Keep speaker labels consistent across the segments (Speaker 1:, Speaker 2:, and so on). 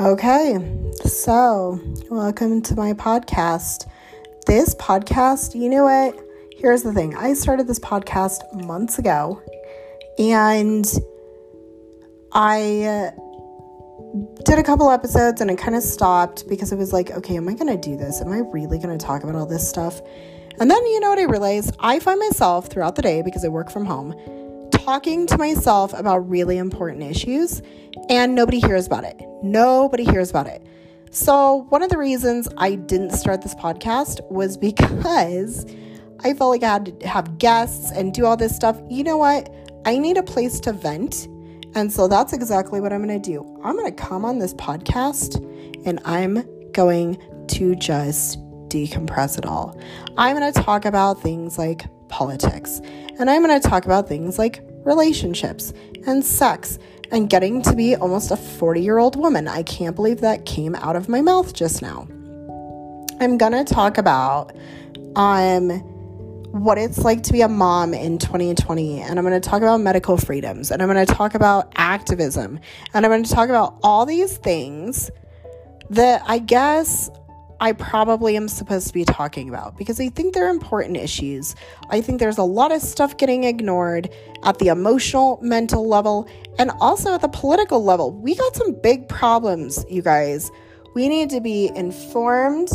Speaker 1: Okay, so welcome to my podcast. This podcast, you know what? Here's the thing I started this podcast months ago and I uh, did a couple episodes and I kind of stopped because I was like, okay, am I going to do this? Am I really going to talk about all this stuff? And then you know what I realized? I find myself throughout the day because I work from home talking to myself about really important issues and nobody hears about it. Nobody hears about it. So, one of the reasons I didn't start this podcast was because I felt like I had to have guests and do all this stuff. You know what? I need a place to vent. And so that's exactly what I'm going to do. I'm going to come on this podcast and I'm going to just decompress it all. I'm going to talk about things like politics and I'm going to talk about things like relationships, and sex, and getting to be almost a 40 year old woman. I can't believe that came out of my mouth just now. I'm gonna talk about um, what it's like to be a mom in 2020, and I'm gonna talk about medical freedoms, and I'm gonna talk about activism, and I'm gonna talk about all these things that I guess I probably am supposed to be talking about because I think they're important issues. I think there's a lot of stuff getting ignored at the emotional, mental level, and also at the political level. We got some big problems, you guys. We need to be informed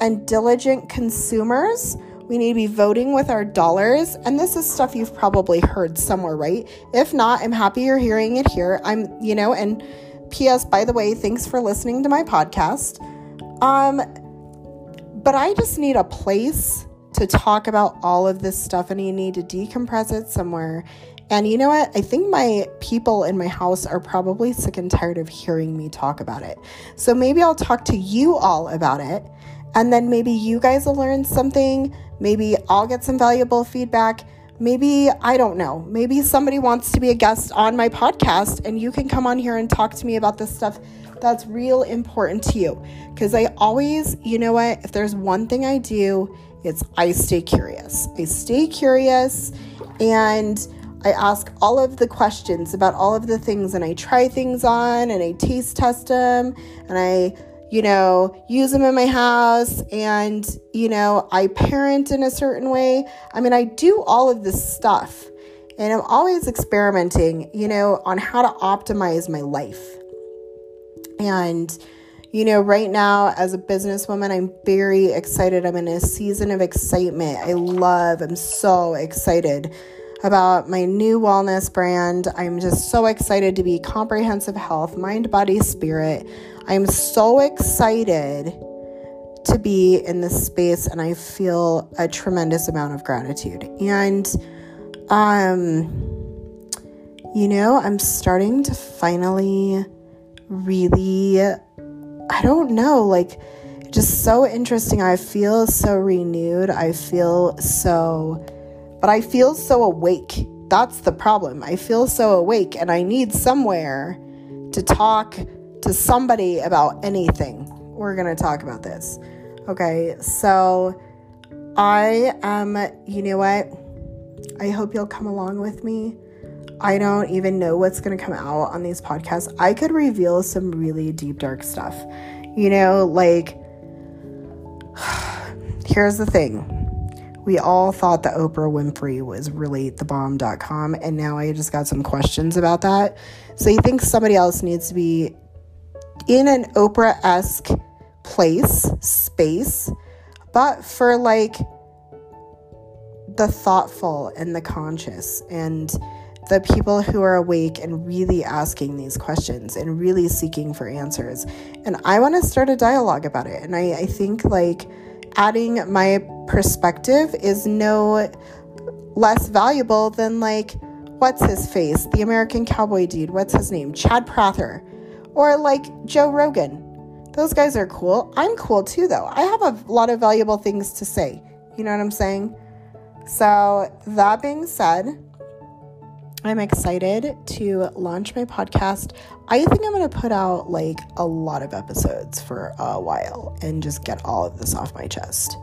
Speaker 1: and diligent consumers. We need to be voting with our dollars. And this is stuff you've probably heard somewhere, right? If not, I'm happy you're hearing it here. I'm, you know, and P.S., by the way, thanks for listening to my podcast. Um, but I just need a place to talk about all of this stuff and you need to decompress it somewhere. And you know what? I think my people in my house are probably sick and tired of hearing me talk about it. So maybe I'll talk to you all about it. And then maybe you guys will learn something. Maybe I'll get some valuable feedback. Maybe, I don't know, maybe somebody wants to be a guest on my podcast and you can come on here and talk to me about this stuff that's real important to you. Because I always, you know what, if there's one thing I do, it's I stay curious. I stay curious and I ask all of the questions about all of the things and I try things on and I taste test them and I, you know, use them in my house and, you know, I parent in a certain way. I mean, I do all of this stuff and I'm always experimenting, you know, on how to optimize my life. And, you know, right now as a businesswoman, I'm very excited. I'm in a season of excitement. I love, I'm so excited about my new wellness brand. I'm just so excited to be comprehensive health, mind, body, spirit. I'm so excited to be in this space and I feel a tremendous amount of gratitude. And um you know, I'm starting to finally really, I don't know, like just so interesting. I feel so renewed. I feel so, but I feel so awake. That's the problem. I feel so awake and I need somewhere to talk to somebody about anything. We're going to talk about this. Okay, so I am, you know what? I hope you'll come along with me. I don't even know what's going to come out on these podcasts. I could reveal some really deep, dark stuff. You know, like, here's the thing. We all thought that Oprah Winfrey was really the bomb.com, and now I just got some questions about that. So you think somebody else needs to be in an Oprah esque place, space, but for like the thoughtful and the conscious and the people who are awake and really asking these questions and really seeking for answers. And I want to start a dialogue about it. And I, I think like adding my perspective is no less valuable than like what's his face, the American cowboy dude, what's his name, Chad Prather, or like Joe Rogan. Those guys are cool. I'm cool too, though. I have a lot of valuable things to say. You know what I'm saying? So, that being said, I'm excited to launch my podcast. I think I'm going to put out like a lot of episodes for a while and just get all of this off my chest.